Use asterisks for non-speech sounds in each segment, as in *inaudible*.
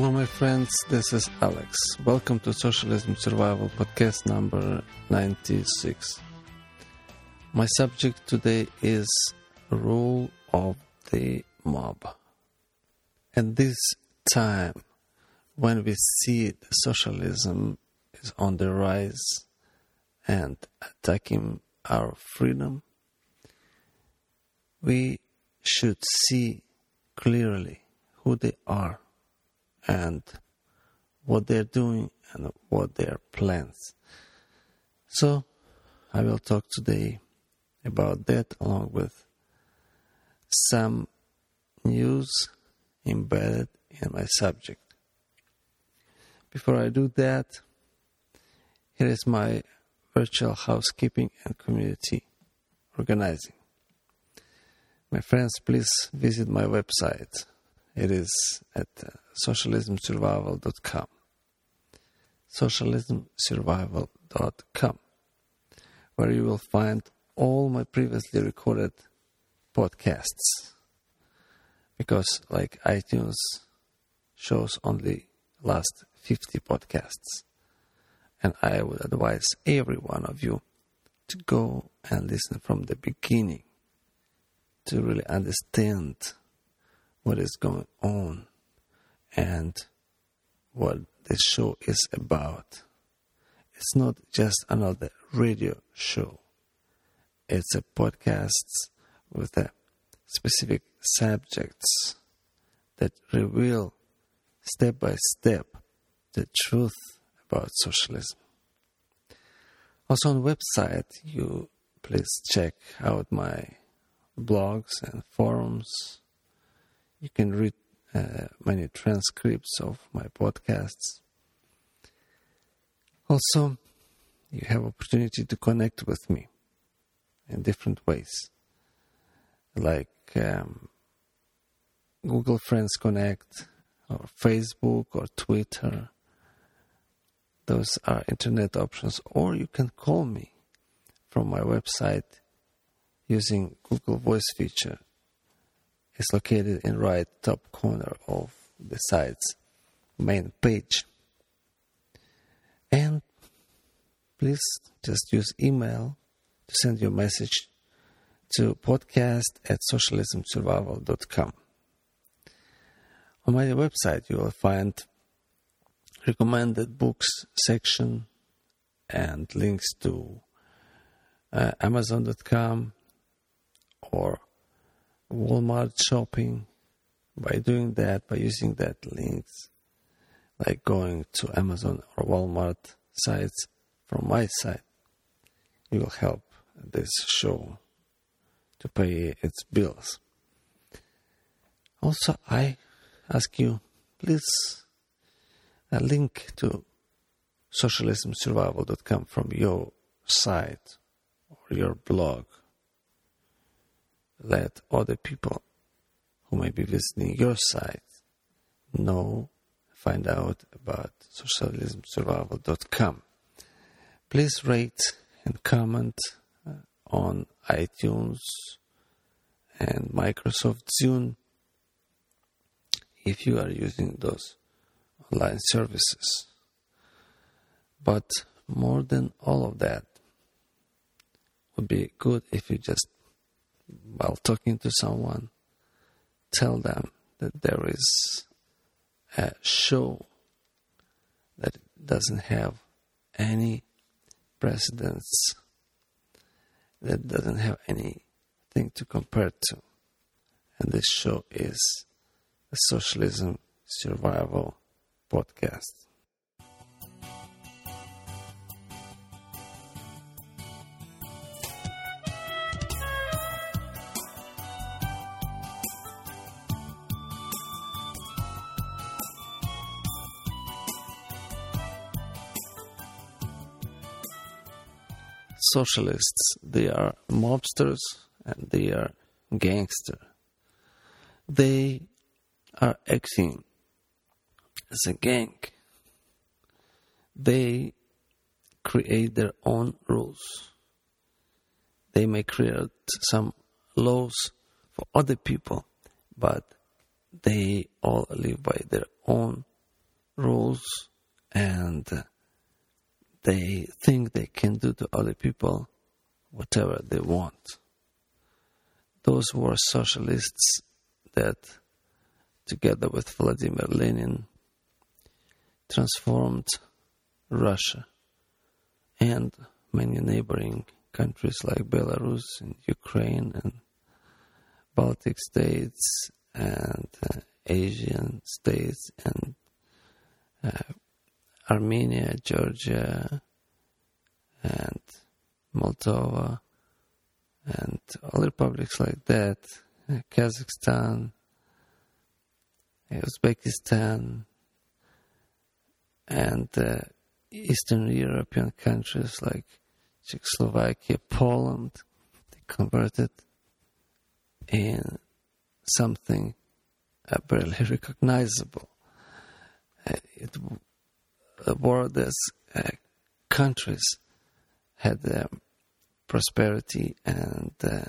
Hello, my friends. This is Alex. Welcome to Socialism Survival podcast number 96. My subject today is rule of the mob. At this time, when we see socialism is on the rise and attacking our freedom, we should see clearly who they are and what they're doing and what their plans. So, I will talk today about that along with some news embedded in my subject. Before I do that, here is my virtual housekeeping and community organizing. My friends, please visit my website. It is at uh, socialismsurvival.com. Socialismsurvival.com, where you will find all my previously recorded podcasts. Because, like iTunes shows only last 50 podcasts. And I would advise every one of you to go and listen from the beginning to really understand what is going on and what this show is about. It's not just another radio show. It's a podcast with a specific subjects that reveal step by step the truth about socialism. Also on website, you please check out my blogs and forums. You can read uh, many transcripts of my podcasts. Also, you have opportunity to connect with me in different ways, like um, Google Friends Connect, or Facebook, or Twitter. Those are internet options, or you can call me from my website using Google Voice feature. It's located in right top corner of the site's main page. And please just use email to send your message to podcast at socialismsurvival.com. On my website, you will find recommended books section and links to uh, Amazon.com or Walmart shopping. By doing that, by using that links, like going to Amazon or Walmart sites from my site, you will help this show to pay its bills. Also, I ask you, please, a link to socialismsurvival.com from your site or your blog let other people who may be visiting your site know, find out about socialismsurvival.com. Please rate and comment uh, on iTunes and Microsoft Zune if you are using those online services. But more than all of that, would be good if you just while talking to someone, tell them that there is a show that doesn't have any precedence, that doesn't have anything to compare to. And this show is a Socialism Survival Podcast. Socialists, they are mobsters and they are gangster. They are acting as a gang. They create their own rules. They may create some laws for other people, but they all live by their own rules and they think they can do to other people whatever they want. Those were socialists that, together with Vladimir Lenin, transformed Russia and many neighboring countries like Belarus and Ukraine and Baltic states and uh, Asian states and uh, Armenia, Georgia, and Moldova, and other republics like that, Kazakhstan, Uzbekistan, and uh, Eastern European countries like Czechoslovakia, Poland, they converted in something barely *laughs* recognizable. Uh, it these uh, countries had prosperity and uh,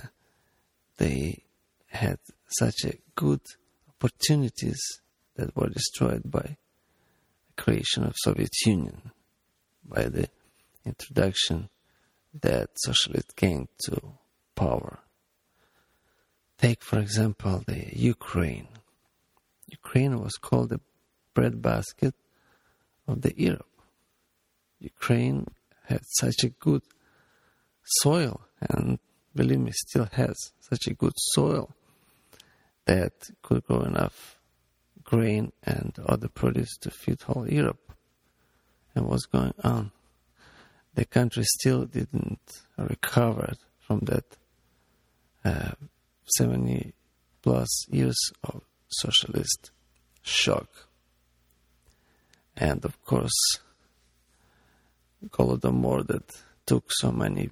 they had such a good opportunities that were destroyed by the creation of Soviet Union, by the introduction that socialists came to power. Take, for example, the Ukraine. Ukraine was called the breadbasket of the Europe. Ukraine had such a good soil, and believe me, still has such a good soil that could grow enough grain and other produce to feed whole Europe. And what's going on? The country still didn't recover from that uh, 70 plus years of socialist shock. And of course, Holodomor that took so many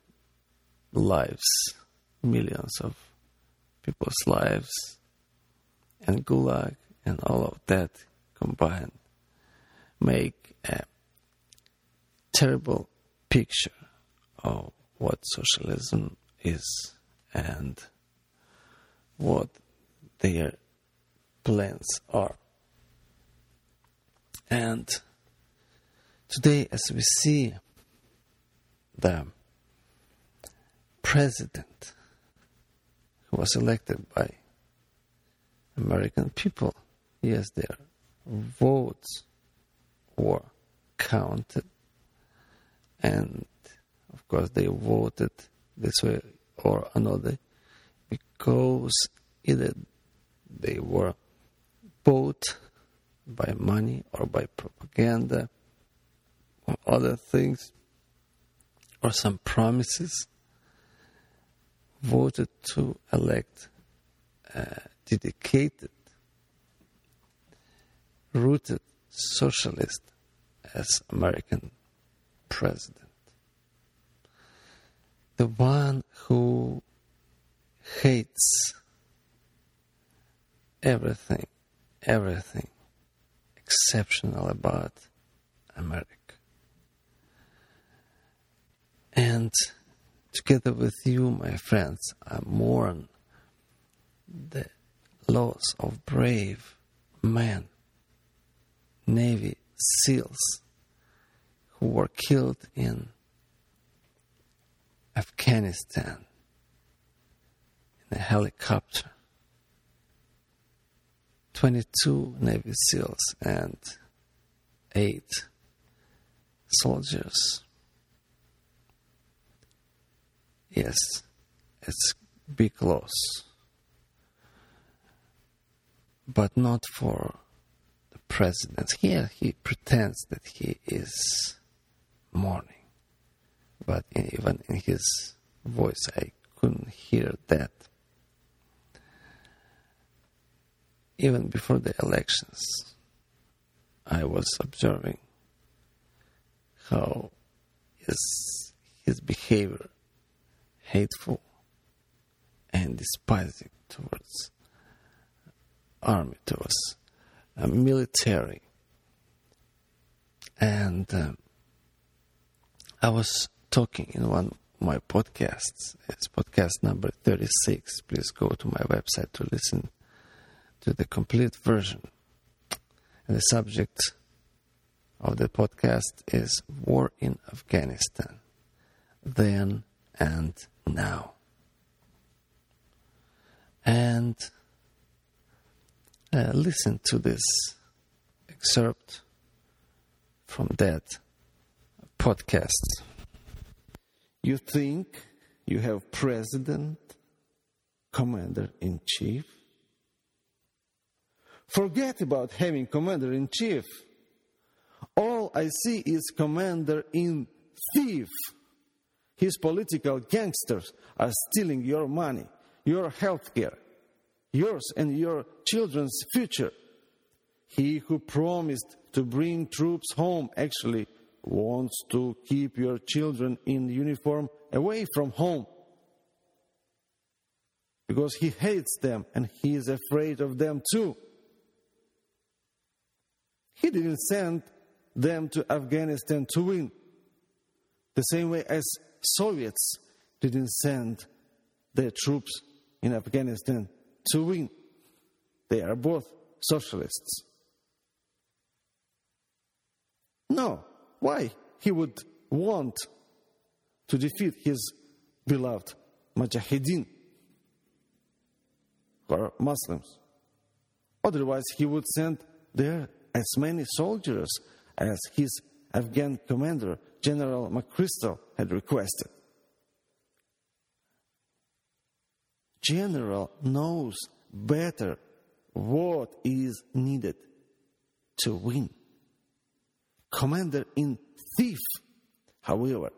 lives, millions of people's lives, and Gulag and all of that combined make a terrible picture of what socialism is and what their plans are. And today, as we see the president who was elected by American people, yes, their votes were counted, and of course, they voted this way or another because either they were bought by money or by propaganda or other things or some promises voted to elect a dedicated, rooted socialist as American president. The one who hates everything, everything exceptional about America. And together with you, my friends, I mourn the loss of brave men, Navy SEALs, who were killed in Afghanistan in a helicopter. 22 Navy SEALs and 8 soldiers. Yes, it's big loss. But not for the president. Here he pretends that he is mourning. But even in his voice, I couldn't hear that. Even before the elections, I was observing how his, his behavior hateful and despising towards army, towards a military. And um, I was talking in one of my podcasts. It's podcast number 36. Please go to my website to listen to the complete version. And the subject of the podcast is War in Afghanistan, then and now. And uh, listen to this excerpt from that podcast. You think you have president, commander in chief? Forget about having commander in chief. All I see is commander in thief. His political gangsters are stealing your money, your health care, yours and your children's future. He who promised to bring troops home actually wants to keep your children in uniform away from home because he hates them and he is afraid of them too. He didn't send them to Afghanistan to win. The same way as Soviets didn't send their troops in Afghanistan to win. They are both socialists. No. Why he would want to defeat his beloved Mujahideen, are Muslims. Otherwise, he would send there as many soldiers as his Afghan commander, General McChrystal, had requested. General knows better what is needed to win. Commander in thief, however,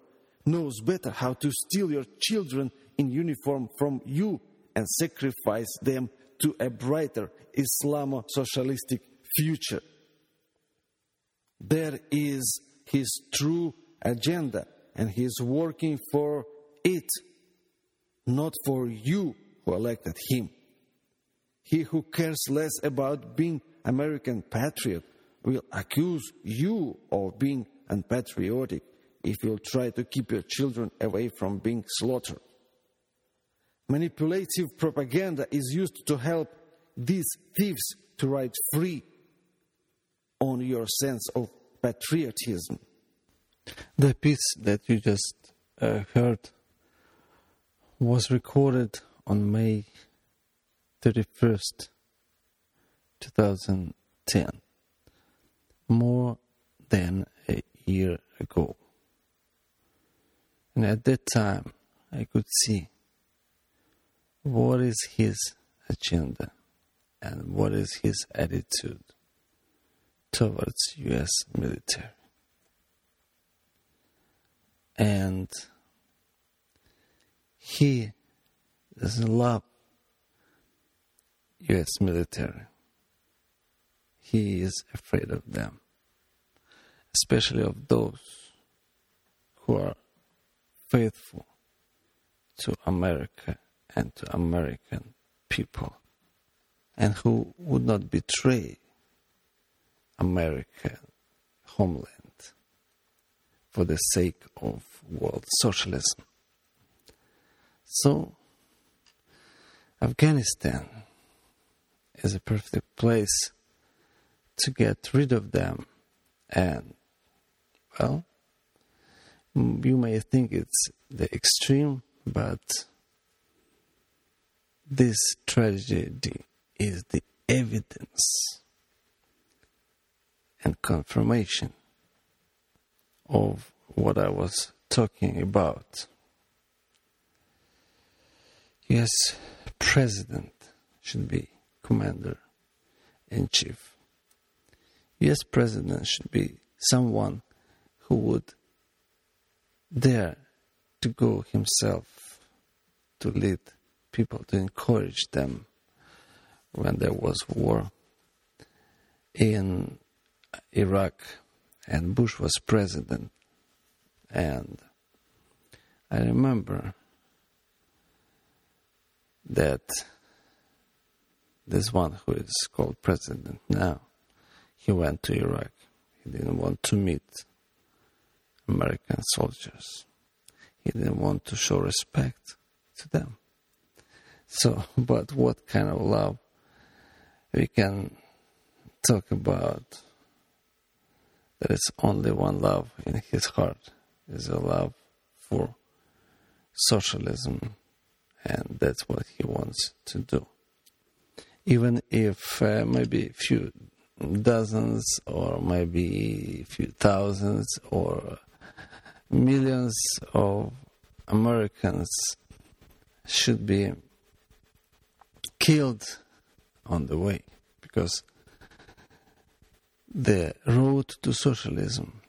knows better how to steal your children in uniform from you and sacrifice them to a brighter Islamo socialistic future. There is his true agenda, and he is working for it, not for you who elected him. He who cares less about being American patriot will accuse you of being unpatriotic if you try to keep your children away from being slaughtered. Manipulative propaganda is used to help these thieves to ride free on your sense of patriotism. The piece that you just uh, heard was recorded on May 31st, 2010 more than a year ago. And at that time, I could see what is his agenda and what is his attitude towards US military. And he doesn't love US military. He is afraid of them especially of those who are faithful to America and to American people and who would not betray American homeland for the sake of world socialism. So, Afghanistan is a perfect place to get rid of them and well, you may think it's the extreme, but this tragedy is the evidence and confirmation of what I was talking about. Yes, president should be commander in chief. Yes, president should be someone who would dare to go himself to lead people, to encourage them when there was war in Iraq and Bush was president. And I remember that this one who is called president now, he went to Iraq. He didn't want to meet American soldiers. He didn't want to show respect to them. So, *laughs* but what kind of love? We can talk about there is only one love in his heart is a love for socialism and that's what he wants to do. Even if uh, maybe a few dozens or maybe a few thousands or millions of Americans should be killed on the way because the road to socialism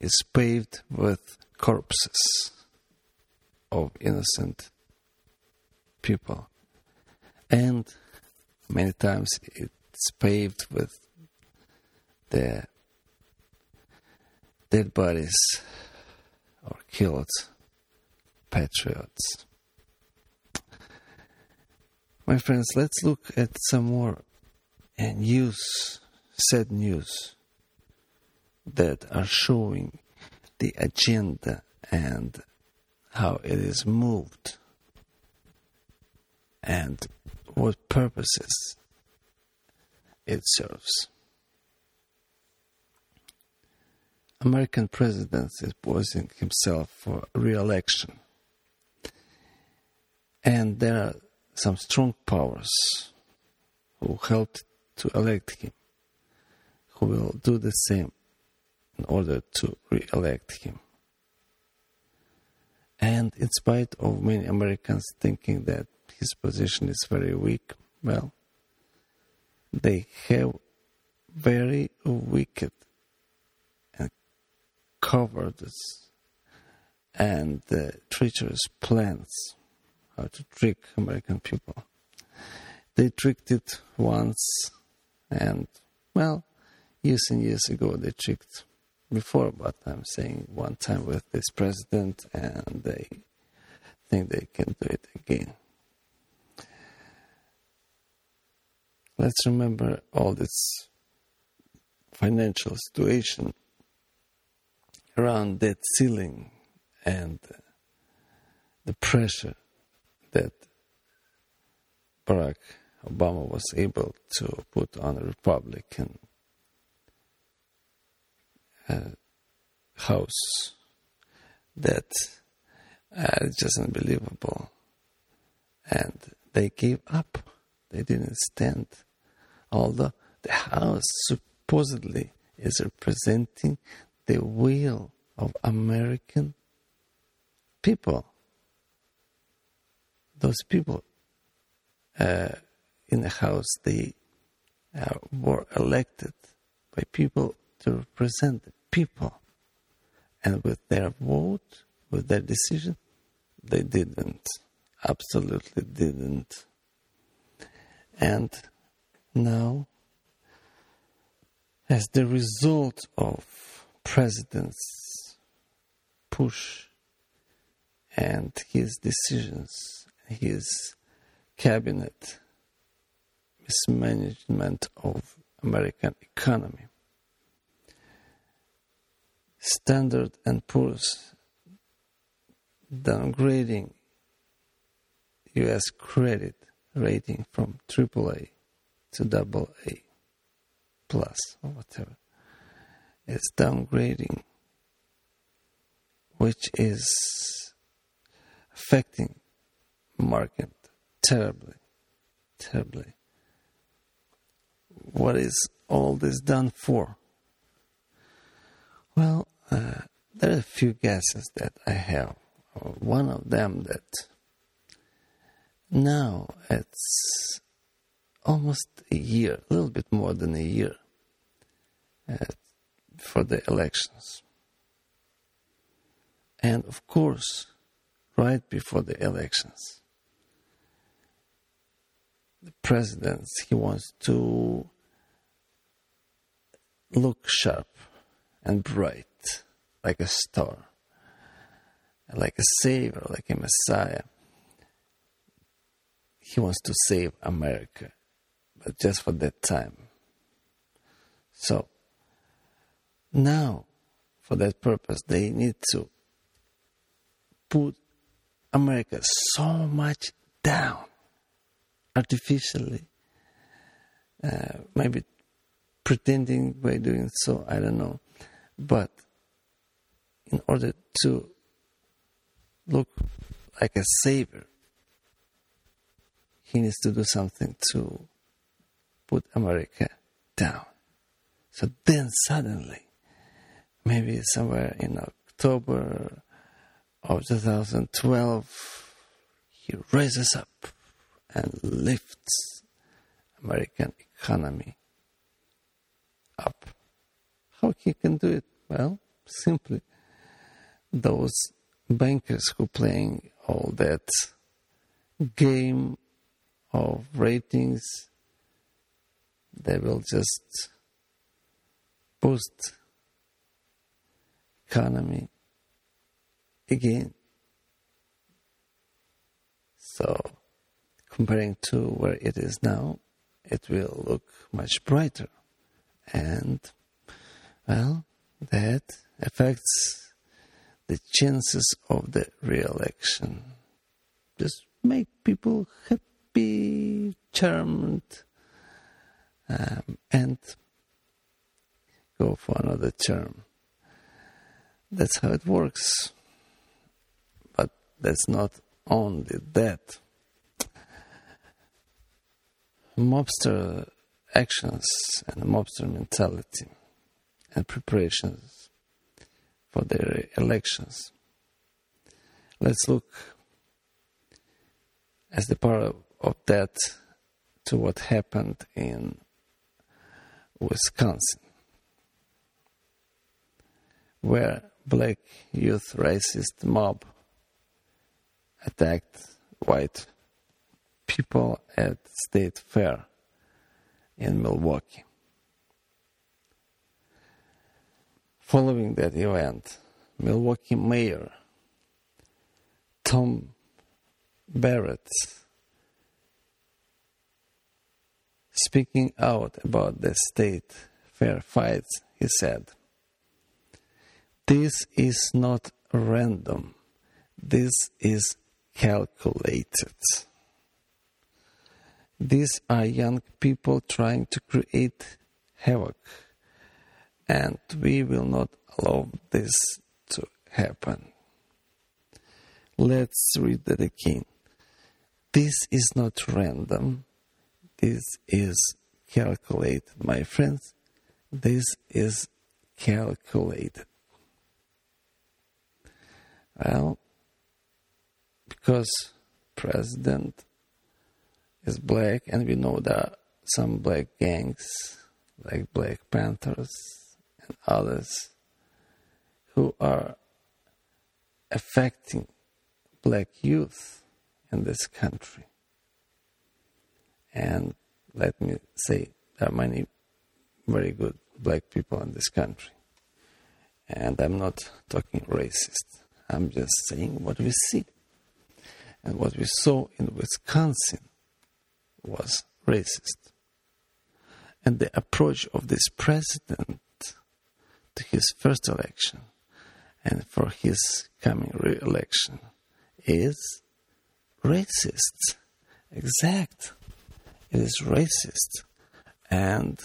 is paved with corpses of innocent people. And many times it's paved with the dead bodies or killed patriots. My friends, let's look at some more uh, news, sad news, that are showing the agenda and how it is moved and what purposes it serves. American president is posing himself for re-election. And there are some strong powers who helped to elect him, who will do the same in order to re-elect him. And in spite of many Americans thinking that his position is very weak, well, they have very wicked and cowardice and uh, treacherous plans how to trick American people. They tricked it once, and well, years and years ago they tricked before, but I'm saying one time with this president, and they think they can do it again. Let's remember all this financial situation around that ceiling and the pressure that Barack Obama was able to put on a Republican uh, House that uh, is just unbelievable. And they gave up. They didn't stand. Although the House supposedly is representing the will of American people. Those people uh, in the House, they uh, were elected by people to represent the people. And with their vote, with their decision, they didn't. Absolutely didn't. And now, as the result of President's push and his decisions, his cabinet mismanagement of American economy, Standard and Poor's downgrading U.S. credit rating from AAA to AA plus or whatever. It's downgrading, which is affecting market terribly, terribly. What is all this done for? Well, uh, there are a few guesses that I have. One of them that now it's almost a year, a little bit more than a year uh, for the elections. And of course, right before the elections, the president he wants to look sharp and bright like a star, like a savior, like a messiah. He wants to save America, but just for that time. So, now, for that purpose, they need to put America so much down artificially, uh, maybe pretending by doing so, I don't know. But in order to look like a savior, he needs to do something to put America down. So then suddenly, maybe somewhere in October of 2012, he raises up and lifts American economy up. How he can do it? Well, simply those bankers who playing all that game of ratings, they will just boost economy again. So comparing to where it is now, it will look much brighter. And, well, that affects the chances of the re-election. Just make people happy, charmed, um, and go for another term. That's how it works. But that's not only that. Mobster actions and mobster mentality and preparations for their elections. Let's look as the part of that to what happened in Wisconsin, where black youth racist mob attacked white people at state fair in Milwaukee. Following that event, Milwaukee Mayor Tom Barrett speaking out about the state fair fights, he said, This is not random, this is calculated. These are young people trying to create havoc, and we will not allow this to happen. Let's read that again. This is not random. This is calculated, my friends. This is calculated. Well, because President is black, and we know that some black gangs, like Black Panthers and others, who are affecting black youth in this country. And let me say, there are many very good black people in this country. And I'm not talking racist. I'm just saying what we see. And what we saw in Wisconsin was racist. And the approach of this president to his first election and for his coming re election is racist. Exact. It is racist. And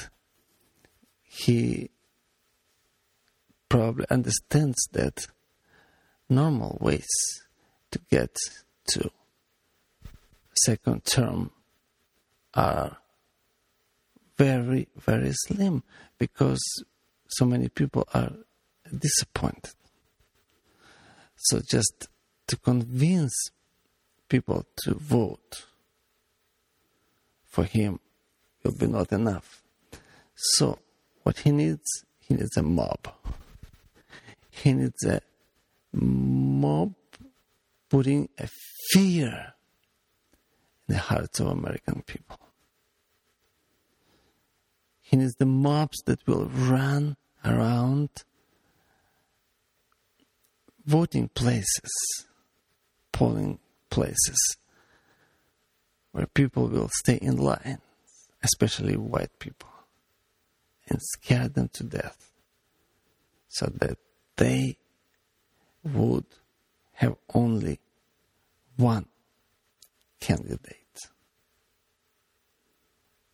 he probably understands that normal ways to get to second term are very, very slim because so many people are disappointed. So just to convince people to vote for him will be not enough. So what he needs, he needs a mob. He needs a mob putting a fear in the hearts of American people. He needs the mobs that will run around voting places, polling places, where people will stay in line, especially white people, and scare them to death so that they would have only one candidate.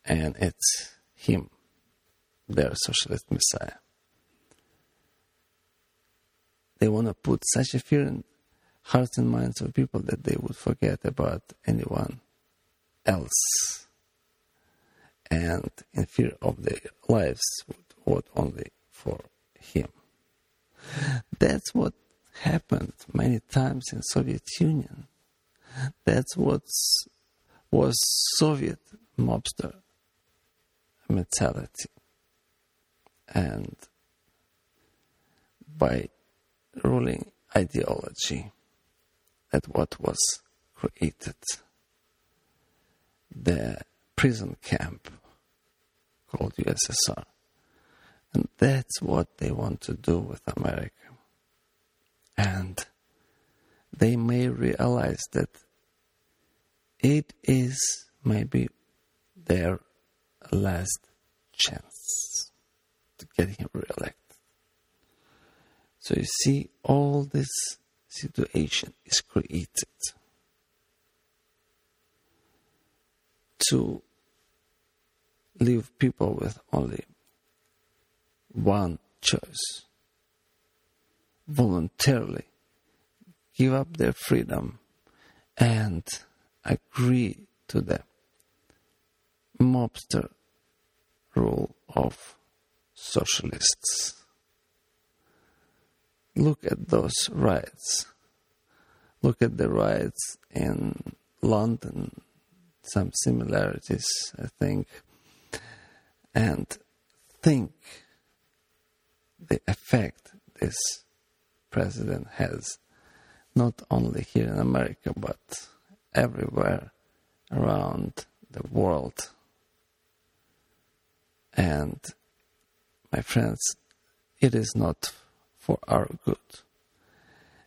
And it's him their socialist messiah. they want to put such a fear in hearts and minds of people that they would forget about anyone else and in fear of their lives would vote only for him. That's what happened many times in Soviet Union. That's what was Soviet mobster mentality. And by ruling ideology, that what was created, the prison camp called USSR. And that's what they want to do with America. And they may realize that it is maybe their last chance to get him reelected. So you see, all this situation is created to leave people with only one choice voluntarily give up their freedom and agree to the mobster rule of socialists. Look at those riots. Look at the riots in London. Some similarities, I think. And think the effect this president has, not only here in America, but everywhere around the world. And my friends, it is not for our good.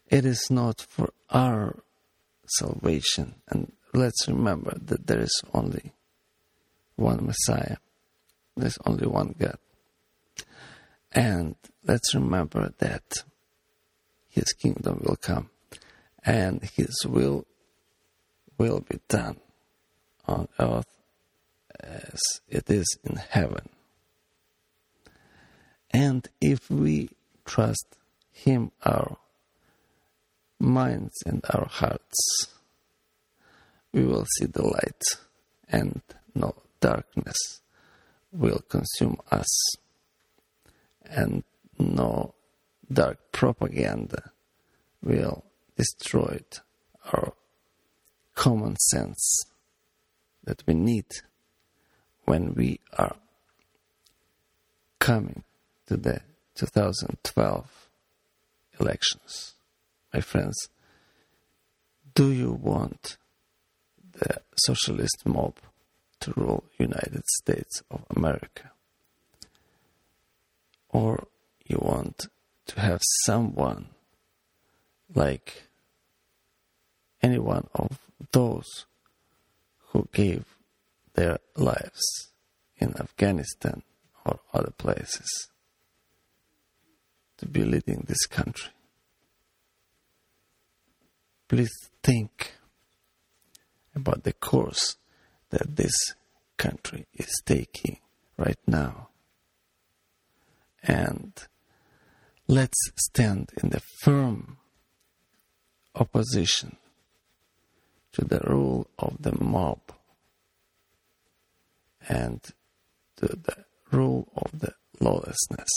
It is not for our salvation. And let's remember that there is only one Messiah, there's only one God. And let's remember that His kingdom will come and His will will be done on earth as it is in heaven. And if we trust Him, our minds and our hearts, we will see the light, and no darkness will consume us, and no dark propaganda will destroy our common sense that we need when we are coming to the 2012 elections. My friends, do you want the socialist mob to rule United States of America? Or you want to have someone like any one of those who gave their lives in Afghanistan or other places to be leading this country. Please think about the course that this country is taking right now. And let's stand in the firm opposition to the rule of the mob and to the rule of the lawlessness.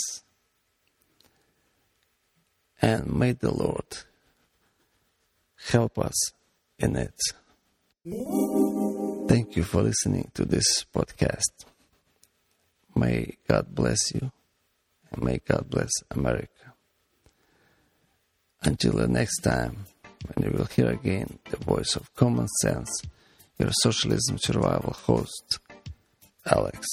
And may the Lord help us in it. Thank you for listening to this podcast. May God bless you and may God bless America. Until the next time, when you will hear again the voice of common sense, your socialism survival host, Alex.